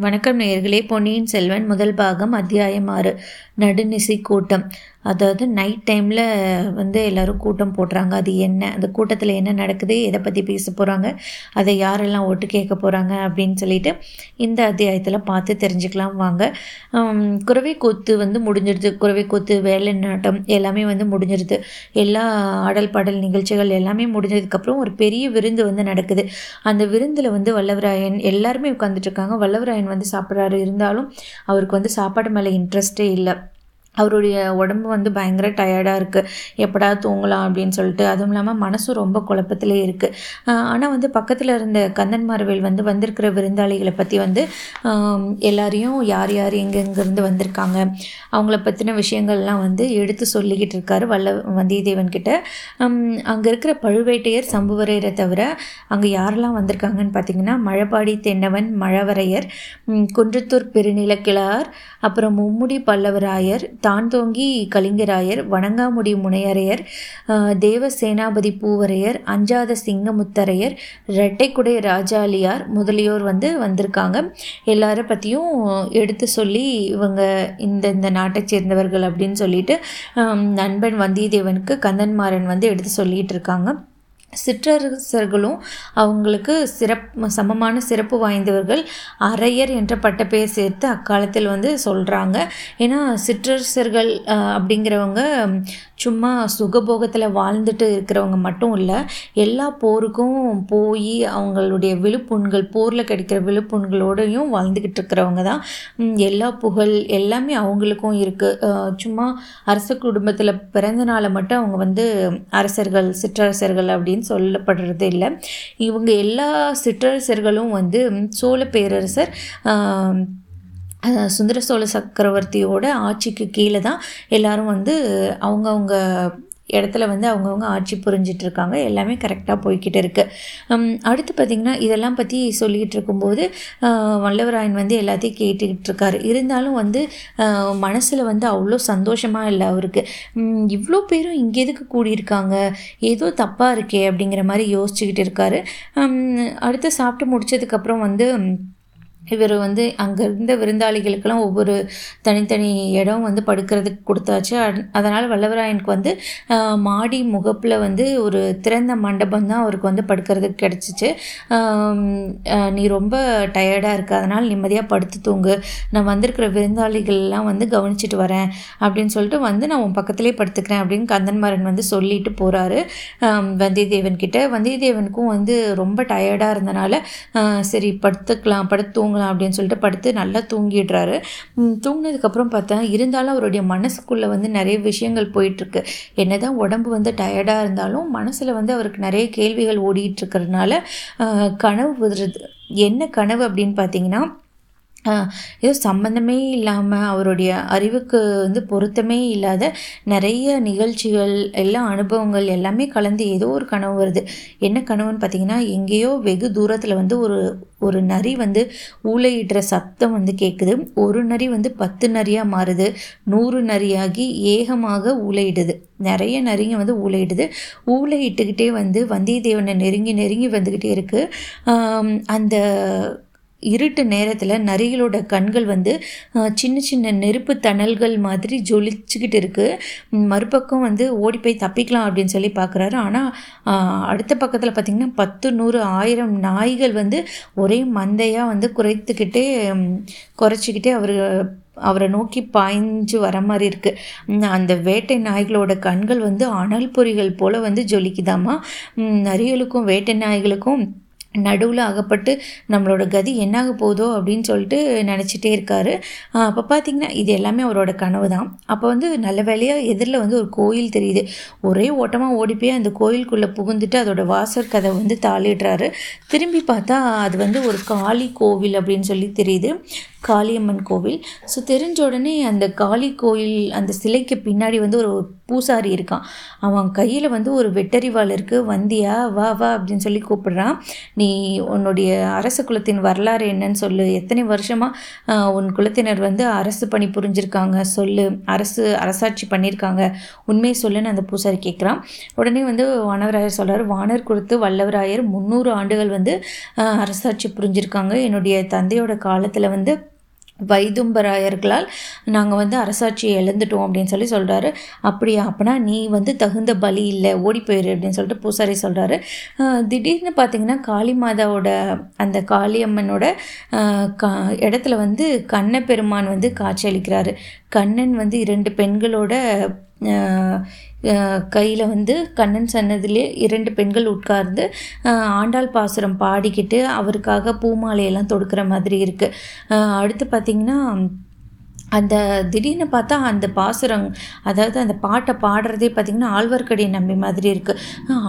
வணக்கம் நேயர்களே பொன்னியின் செல்வன் முதல் பாகம் அத்தியாயம் ஆறு நடுநிசி கூட்டம் அதாவது நைட் டைமில் வந்து எல்லோரும் கூட்டம் போடுறாங்க. அது என்ன? அந்த கூட்டத்தில் என்ன நடக்குது? எதை பற்றி பேச போகிறாங்க அதை யாரெல்லாம் ஓட்டு கேட்க போகிறாங்க அப்படின்னு சொல்லிட்டு இந்த அத்தியாயத்தில் பார்த்து தெரிஞ்சுக்கலாம் வாங்க. குறவை கூத்து வந்து முடிஞ்சிருது. குறவை கூத்து வேலை நாட்டம் எல்லாமே வந்து முடிஞ்சிருது. எல்லா ஆடல் பாடல் நிகழ்ச்சிகள் எல்லாமே முடிஞ்சதுக்கப்புறம் ஒரு பெரிய விருந்து வந்து நடக்குது. அந்த விருந்தில் வந்து வல்லவராயன் எல்லாருமே உட்காந்துட்டு இருக்காங்க. வல்லவராயன் வந்து சாப்பிட்றாரு. இருந்தாலும் அவருக்கு வந்து சாப்பாடு மேலே இன்ட்ரெஸ்ட்டே இல்லை. அவருடைய உடம்பு வந்து பயங்கர டயர்டாக இருக்குது எப்படா தூங்கலாம் அப்படின்னு சொல்லிட்டு அதுவும் இல்லாமல் மனசும் ரொம்ப குழப்பத்திலே இருக்குது ஆனால் வந்து பக்கத்தில் இருந்த கந்தன் மார்வேல் வந்து வந்திருக்கிற விருந்தாளிகளை பற்றி வந்து எல்லாரையும் யார் யார் எங்கெங்கேருந்து வந்திருக்காங்க அவங்கள பற்றின விஷயங்கள்லாம் வந்து எடுத்து சொல்லிக்கிட்டு இருக்காரு வல்ல வந்தியத்தேவன் கிட்ட. அங்கே இருக்கிற பழுவேட்டையர் சம்புவரையரை தவிர அங்கே யாரெல்லாம் வந்திருக்காங்கன்னு பார்த்தீங்கன்னா மழபாடி தென்னவன் மழவரையர் குன்றத்தூர் பெருநிலக்கிழார் அப்புறம் மும்முடி பல்லவராயர் தான்தோங்கி கலிங்கராயர் வணங்காமுடி முனையரையர் தேவசேனாபதி தேவ சேனாபதி பூவரையர் அஞ்சாத சிங்கமுத்தரையர் ரெட்டைக்குடை ராஜாலியார் முதலியோர் வந்து வந்திருக்காங்க. எல்லார பற்றியும் எடுத்து சொல்லி இவங்க இந்த இந்த நாட்டை சேர்ந்தவர்கள் அப்படின்னு சொல்லிட்டு நண்பன் வந்தியத்தேவனுக்கு கந்தன்மாறன் வந்து எடுத்து சொல்லிகிட்டு இருக்காங்க. சிற்றரசர்களும் அவங்களுக்கு சிறப் சமமான சிறப்பு வாய்ந்தவர்கள் அரையர் என்ற பட்டப்பெயர் சேர்த்து அக்காலத்தில் வந்து சொல்கிறாங்க ஏன்னா சிற்றரசர்கள் அப்படிங்கிறவங்க சும்மா சுகபோகத்தில் வாழ்ந்துட்டு இருக்கிறவங்க மட்டும் இல்லை எல்லா போருக்கும் போய் அவங்களுடைய விழுப்புண்கள் போரில் கிடைக்கிற விழுப்புண்களோடையும் வாழ்ந்துக்கிட்டு இருக்கிறவங்க தான். எல்லா புகழ் எல்லாமே அவங்களுக்கும் இருக்குது சும்மா அரச குடும்பத்தில் பிறந்தனால மட்டும் அவங்க வந்து அரசர்கள் சிற்றரசர்கள் அப்படின்னு சொல்லப்படுறது இல்லை. இவங்க எல்லா சிற்றரசர்களும் வந்து சோழ பேரரசர் சுந்தர சோழ சக்கரவர்த்தியோட ஆட்சிக்கு கீழே தான் எல்லாரும் வந்து அவங்கவுங்க இடத்துல வந்து அவங்கவுங்க ஆட்சி புரிஞ்சிட்ருக்காங்க. எல்லாமே கரெக்டாக போய்கிட்டு இருக்குது அடுத்து பார்த்திங்கன்னா இதெல்லாம் பற்றி சொல்லிகிட்டு இருக்கும்போது வல்லவராயன் வந்து எல்லாத்தையும் கேட்டுக்கிட்டு இருக்காரு இருந்தாலும் வந்து மனசில் வந்து அவ்வளோ சந்தோஷமாக இல்லை அவருக்கு. இவ்வளோ பேரும் இங்கே எதுக்கு கூடியிருக்காங்க? ஏதோ தப்பாக இருக்கே அப்படிங்கிற மாதிரி யோசிச்சுக்கிட்டு இருக்காரு. அடுத்து சாப்பிட்டு முடிச்சதுக்கப்புறம் வந்து இவர் வந்து அங்கே இருந்த விருந்தாளிகளுக்கெல்லாம் ஒவ்வொரு தனித்தனி இடம் வந்து படுக்கிறதுக்கு கொடுத்தாச்சு. அதனால் வல்லவராயனுக்கு வந்து மாடி முகப்பில் வந்து ஒரு திறந்த மண்டபம் தான் அவருக்கு வந்து படுக்கிறதுக்கு கிடச்சிச்சு. நீ ரொம்ப டயர்டாக இருக்க அதனால் நிம்மதியாக படுத்து தூங்கு. நான் வந்திருக்கிற விருந்தாளிகள்லாம் வந்து கவனிச்சிட்டு வரேன் அப்படின்னு சொல்லிட்டு வந்து நான் உன் பக்கத்துலேயே படுத்துக்கிறேன் அப்படின்னு கந்தன்மாரன் வந்து சொல்லிட்டு போகிறாரு வந்தியத்தேவன் கிட்ட. வந்தியத்தேவனுக்கும் வந்து ரொம்ப டயர்டாக இருந்தனால சரி படுத்துக்கலாம் படுத்து தூங்க தூங்கலாம் அப்படின்னு சொல்லிட்டு படுத்து நல்லா தூங்கிடுறாரு. தூங்கினதுக்கப்புறம் பார்த்தா இருந்தாலும் அவருடைய மனசுக்குள்ளே வந்து நிறைய விஷயங்கள் போயிட்டுருக்கு. என்ன தான் உடம்பு வந்து டயர்டாக இருந்தாலும் மனசில் வந்து அவருக்கு நிறைய கேள்விகள் ஓடிட்டு இருக்கிறதுனால கனவு என்ன கனவு அப்படின்னு பார்த்தீங்கன்னா ஏதோ சம்மந்தமே இல்லாமல் அவருடைய அறிவுக்கு வந்து பொருத்தமே இல்லாத நிறைய நிகழ்ச்சிகள் எல்லா அனுபவங்கள் எல்லாமே கலந்து ஏதோ ஒரு கனவு வருது. என்ன கனவுன்னு பார்த்தீங்கன்னா எங்கேயோ வெகு தூரத்தில் வந்து ஒரு ஒரு நரி வந்து ஊழையிடுற சப்தம் வந்து கேட்குது ஒரு நரி வந்து பத்து நரியாக மாறுது. நூறு நரியாகி ஏகமாக ஊழையிடுது நிறைய நரிங்க வந்து ஊழையிடுது ஊழையிட்டுக்கிட்டே வந்து வந்தியத்தேவனை நெருங்கி நெருங்கி வந்துக்கிட்டே இருக்குது அந்த இருட்டு நேரத்தில் நரிகளோட கண்கள் வந்து சின்ன சின்ன நெருப்பு தணல்கள் மாதிரி ஜொலிச்சுக்கிட்டு இருக்குது மறுபக்கம் வந்து ஓடி போய் தப்பிக்கலாம் அப்படின்னு சொல்லி பார்க்குறாரு ஆனால் அடுத்த பக்கத்தில் பார்த்திங்கன்னா பத்து நூறு ஆயிரம் நாய்கள் வந்து ஒரே மந்தையாக வந்து குறைத்துக்கிட்டே குறைச்சிக்கிட்டே அவர் அவரை நோக்கி பாய்ஞ்சு வர மாதிரி இருக்குது அந்த வேட்டை நாய்களோட கண்கள் வந்து அனல் பொறிகள் போல் வந்து ஜொலிக்குதாமா? நரிகளுக்கும் வேட்டை நாய்களுக்கும் நடுவில் அகப்பட்டு நம்மளோட கதி என்னாக போதோ அப்படின்னு சொல்லிட்டு நினச்சிட்டே இருக்காரு. அப்போ பார்த்திங்கன்னா இது எல்லாமே அவரோட கனவு தான். அப்போ வந்து நல்ல வேலையாக எதிரில் வந்து ஒரு கோயில் தெரியுது. ஒரே ஓட்டமாக ஓடி போய் அந்த கோயிலுக்குள்ளே புகுந்துட்டு அதோட வாசர் கதை வந்து தாளிடுறாரு. திரும்பி பார்த்தா அது வந்து ஒரு காளி கோவில் அப்படின்னு சொல்லி தெரியுது. காளியம்மன் கோவில். ஸோ தெரிஞ்ச உடனே அந்த காளி கோயில் அந்த சிலைக்கு பின்னாடி வந்து ஒரு பூசாரி இருக்கான். அவன் கையில் வந்து ஒரு வெட்டறிவாள் இருக்குது வந்தியா வா வா அப்படின்னு சொல்லி கூப்பிடுறான். நீ உன்னுடைய அரச குலத்தின் வரலாறு என்னன்னு சொல்லு. எத்தனை வருஷமாக உன் குலத்தினர் வந்து அரசு பணி புரிஞ்சிருக்காங்க சொல்லு. அரசு அரசாட்சி பண்ணியிருக்காங்க உண்மையை சொல்லுன்னு அந்த பூசாரி கேட்குறான் உடனே வந்து வானவராயர் சொல்கிறார் வானர் கொடுத்து வல்லவராயர் முந்நூறு ஆண்டுகள் வந்து அரசாட்சி புரிஞ்சிருக்காங்க. என்னுடைய தந்தையோட காலத்தில் வந்து வைதும்பராயர்களால் நாங்கள் வந்து அரசாட்சியை இழந்துட்டோம் அப்படின்னு சொல்லி சொல்கிறாரு அப்படியா? அப்பனா நீ வந்து தகுந்த பலி இல்லை ஓடி போயிரு அப்படின்னு சொல்லிட்டு பூசாரி சொல்கிறாரு திடீர்னு பார்த்தீங்கன்னா காளி மாதாவோட அந்த காளியம்மனோட கா இடத்துல வந்து கண்ண பெருமான் வந்து காட்சியளிக்கிறாரு கண்ணன் வந்து இரண்டு பெண்களோட கையில் வந்து கண்ணன் சன்னதிலே இரண்டு பெண்கள் உட்கார்ந்து ஆண்டாள் பாசுரம் பாடிக்கிட்டு அவருக்காக பூமாலையெல்லாம் தொடுக்கிற மாதிரி இருக்குது அடுத்து பார்த்திங்கன்னா அந்த திடீர்னு பார்த்தா அந்த பாசுரம் அதாவது அந்த பாட்டை பாடுறதே பார்த்திங்கன்னா ஆழ்வார்க்கடியன் நம்பி மாதிரி இருக்குது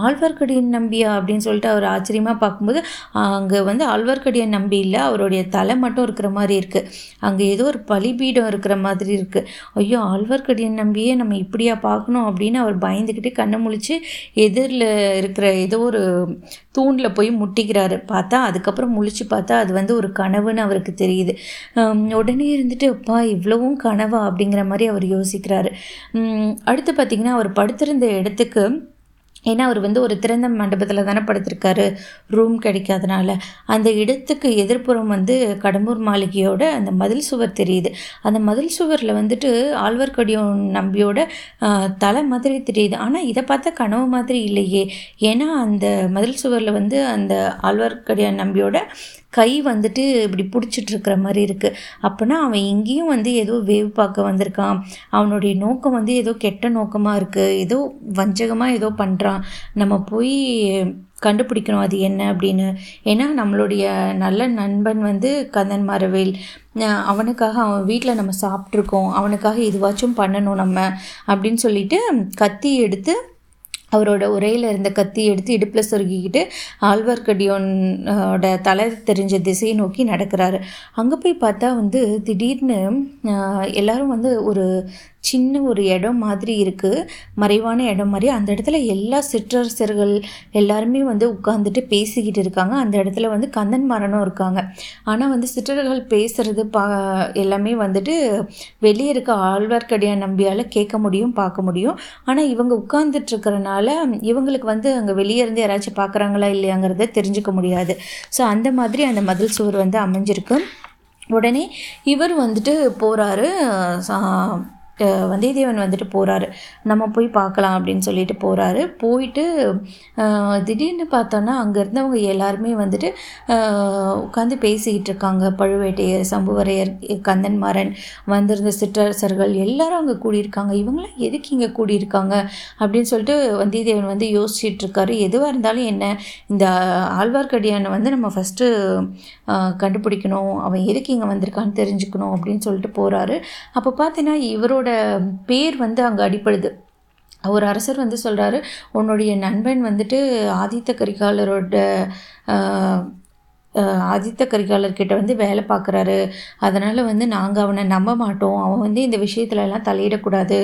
ஆழ்வார்க்கடியன் நம்பியா அப்படின்னு சொல்லிட்டு அவர் ஆச்சரியமாக பார்க்கும்போது அங்கே வந்து ஆழ்வார்க்கடியன் நம்பி இல்லை அவருடைய தலை மட்டும் இருக்கிற மாதிரி இருக்குது அங்கே ஏதோ ஒரு பலிபீடம் இருக்கிற மாதிரி இருக்குது ஐயோ ஆழ்வார்க்கடியன் நம்பியே நம்ம இப்படியா பார்க்கணும் அப்படின்னு அவர் பயந்துக்கிட்டு கண்ணை முழிச்சு எதிரில் இருக்கிற ஏதோ ஒரு தூணில் போய் முட்டிக்கிறாரு. பார்த்தா அதுக்கப்புறம் முழிச்சு பார்த்தா அது வந்து ஒரு கனவுன்னு அவருக்கு தெரியுது. உடனே இருந்துட்டு அப்பா இவ்வளவும் கனவா அப்படிங்கிற மாதிரி அவர் யோசிக்கிறாரு. அடுத்து பார்த்திங்கன்னா அவர் படுத்திருந்த இடத்துக்கு ஏன்னா அவர் வந்து ஒரு திறந்த மண்டபத்தில் தானே படுத்திருக்காரு ரூம் கிடைக்காதனால. அந்த இடத்துக்கு எதிர்ப்புறம் வந்து கடம்பூர் மாளிகையோட அந்த மதில் சுவர் தெரியுது. அந்த மதில் சுவரில் வந்துட்டு ஆழ்வார்க்கடியோன் நம்பியோட தலை மாதிரி தெரியுது. ஆனால் இதை பார்த்தா கனவு மாதிரி இல்லையே. ஏன்னா அந்த மதில் சுவரில் வந்து அந்த ஆழ்வார்க்கடியான் நம்பியோட கை வந்துட்டு இப்படி பிடிச்சிட்டு இருக்கிற மாதிரி இருக்குது அப்போனா அவன் இங்கேயும் வந்து ஏதோ வேவு பார்க்க வந்திருக்கான். அவனுடைய நோக்கம் வந்து ஏதோ கெட்ட நோக்கமாக இருக்குது ஏதோ வஞ்சகமாக ஏதோ பண்ணுறான் நம்ம போய் கண்டுபிடிக்கணும் அது என்ன அப்படின்னு. ஏன்னா நம்மளுடைய நல்ல நண்பன் வந்து கந்தன் மரவேல். அவனுக்காக அவன் வீட்டில் நம்ம சாப்பிட்ருக்கோம் அவனுக்காக இதுவாச்சும் பண்ணணும் நம்ம அப்படின்னு சொல்லிட்டு கத்தி எடுத்து அவரோட உரையில் இருந்த கத்தி எடுத்து இடுப்பில் சொருகிக்கிட்டு ஆழ்வார்க்கடியோனோட தலை தெரிஞ்ச திசையை நோக்கி நடக்கிறாரு. அங்கே போய் பார்த்தா வந்து திடீர்னு எல்லாரும் வந்து ஒரு சின்ன ஒரு இடம் மாதிரி இருக்குது மறைவான இடம் மாதிரி. அந்த இடத்துல எல்லா சிற்றரசர்கள் எல்லாருமே வந்து உட்காந்துட்டு பேசிக்கிட்டு இருக்காங்க. அந்த இடத்துல வந்து கந்தன் மரனும் இருக்காங்க. ஆனால் வந்து சிற்றர்கள் பேசுகிறது பா எல்லாமே வந்துட்டு வெளியே இருக்க ஆழ்வார்க்கடியான் நம்பியால் கேட்க முடியும் பார்க்க முடியும். ஆனால் இவங்க உட்கார்ந்துட்டு இவங்களுக்கு வந்து அங்கே வெளியே இருந்து யாராச்சும் பார்க்குறாங்களா இல்லையாங்கிறத தெரிஞ்சுக்க முடியாது. ஸோ அந்த மாதிரி அந்த மதில் சுவர் வந்து அமைஞ்சிருக்கு. உடனே இவர் வந்துட்டு போகிறாரு வந்தியத்தேவன் வந்துட்டு போகிறாரு நம்ம போய் பார்க்கலாம் அப்படின்னு சொல்லிட்டு போகிறாரு போயிட்டு திடீர்னு பார்த்தோன்னா அங்கே இருந்தவங்க எல்லாருமே வந்துட்டு உட்காந்து பேசிக்கிட்டு இருக்காங்க. பழுவேட்டையர் சம்புவரையர் கந்தன்மாறன் வந்திருந்த சிற்றரசர்கள் எல்லாரும் அங்கே கூடியிருக்காங்க. இவங்களாம் எதுக்கு இங்கே கூடியிருக்காங்க? அப்படின்னு சொல்லிட்டு வந்தியத்தேவன் வந்து யோசிச்சுட்டு இருக்காரு. எதுவாக இருந்தாலும் என்ன இந்த ஆழ்வார்க்கடியானை வந்து நம்ம ஃபஸ்ட்டு கண்டுபிடிக்கணும் அவன் எதுக்கு இங்கே வந்திருக்கான்னு தெரிஞ்சுக்கணும் அப்படின்னு சொல்லிட்டு போகிறாரு அப்போ பார்த்தீங்கன்னா இவரோட பேர் வந்து அங்கே அடிப்படுது ஒரு அரசர் வந்து சொல்கிறாரு உன்னுடைய நண்பன் வந்துட்டு ஆதித்த கரிகாலரோட ஆதித்த கரிகாலர்கிட்ட வந்து வேலை பார்க்குறாரு அதனால் வந்து நாங்கள் அவனை நம்ப மாட்டோம். அவன் வந்து இந்த விஷயத்துலலாம் தலையிடக்கூடாது.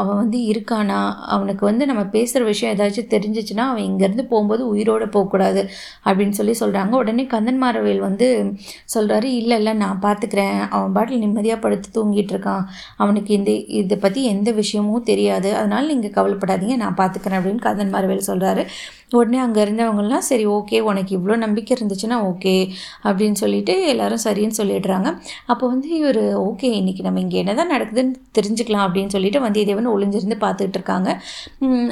அவன் வந்து இருக்கானா? அவனுக்கு வந்து நம்ம பேசுகிற விஷயம் ஏதாச்சும் தெரிஞ்சிச்சுன்னா அவன் இங்கேருந்து போகும்போது உயிரோடு போகக்கூடாது அப்படின்னு சொல்லி சொல்கிறாங்க உடனே கந்தன் மாரவேல் வந்து சொல்கிறாரு இல்லை இல்லை நான் பார்த்துக்கிறேன் அவன் பாட்டில் நிம்மதியாக படுத்து தூங்கிட்டு இருக்கான். அவனுக்கு இந்த இதை பற்றி எந்த விஷயமும் தெரியாது. அதனால் நீங்கள் கவலைப்படாதீங்க. நான் பார்த்துக்கிறேன் அப்படின்னு கந்தன் மாரவேல் சொல்கிறாரு உடனே அங்கே இருந்தவங்கலாம் சரி ஓகே உனக்கு இவ்வளோ நம்பிக்கை இருந்துச்சுன்னா ஓகே அப்படின்னு சொல்லிட்டு எல்லாரும் சரின்னு சொல்லிடுறாங்க. அப்போ வந்து இவர் ஓகே இன்றைக்கி நம்ம இங்கே என்ன தான் நடக்குதுன்னு தெரிஞ்சுக்கலாம் அப்படின்னு சொல்லிட்டு வந்தியத்தேவன் ஒளிஞ்சிருந்து பார்த்துக்கிட்டு இருக்காங்க.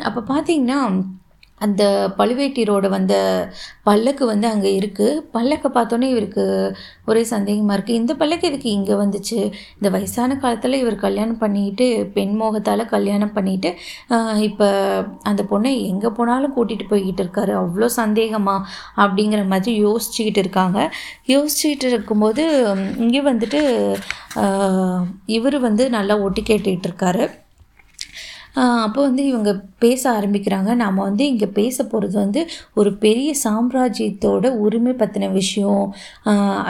அப்போ பார்த்தீங்கன்னா அந்த பழுவேட்டீரோட வந்த பல்லக்கு வந்து அங்கே இருக்குது பல்லக்கை பார்த்தோன்னே இவருக்கு ஒரே சந்தேகமாக இருக்குது இந்த பல்லக்கு எதுக்கு இங்கே வந்துச்சு? இந்த வயசான காலத்தில் இவர் கல்யாணம் பண்ணிட்டு பெண் மோகத்தால் கல்யாணம் பண்ணிட்டு இப்போ அந்த பொண்ணை எங்கே போனாலும் கூட்டிகிட்டு போய்கிட்டு இருக்காரு. அவ்வளோ சந்தேகமா அப்படிங்கிற மாதிரி யோசிச்சுக்கிட்டு இருக்காங்க. யோசிச்சுக்கிட்டு இருக்கும்போது இங்கே வந்துட்டு இவர் வந்து நல்லா ஒட்டி கேட்டுக்கிட்டு இருக்காரு. அப்போ வந்து இவங்க பேச ஆரம்பிக்கிறாங்க. நாம் வந்து இங்கே பேச போகிறது வந்து ஒரு பெரிய சாம்ராஜ்யத்தோட உரிமை பற்றின விஷயம்.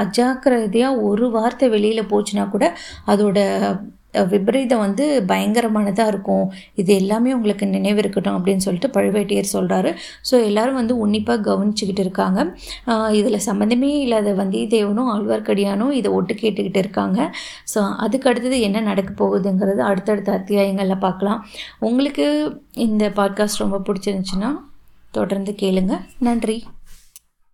அஜாக்கிரதையாக ஒரு வார்த்தை வெளியில் போச்சுன்னா கூட அதோட விபரீதம் வந்து பயங்கரமானதாக இருக்கும். இது எல்லாமே உங்களுக்கு நினைவு இருக்கட்டும் அப்படின்னு சொல்லிட்டு பழுவேட்டையர் சொல்கிறாரு ஸோ எல்லோரும் வந்து உன்னிப்பாக கவனிச்சுக்கிட்டு இருக்காங்க. இதில் சம்மந்தமே இல்லாத வந்தியத்தேவனும் ஆழ்வார்க்கடியானும் இதை ஒட்டு கேட்டுக்கிட்டு இருக்காங்க. ஸோ அதுக்கு அடுத்தது என்ன நடக்க போகுதுங்கிறது அடுத்தடுத்த அத்தியாயங்களில் பார்க்கலாம். உங்களுக்கு இந்த பாட்காஸ்ட் ரொம்ப பிடிச்சிருந்துச்சுன்னா தொடர்ந்து கேளுங்க. நன்றி.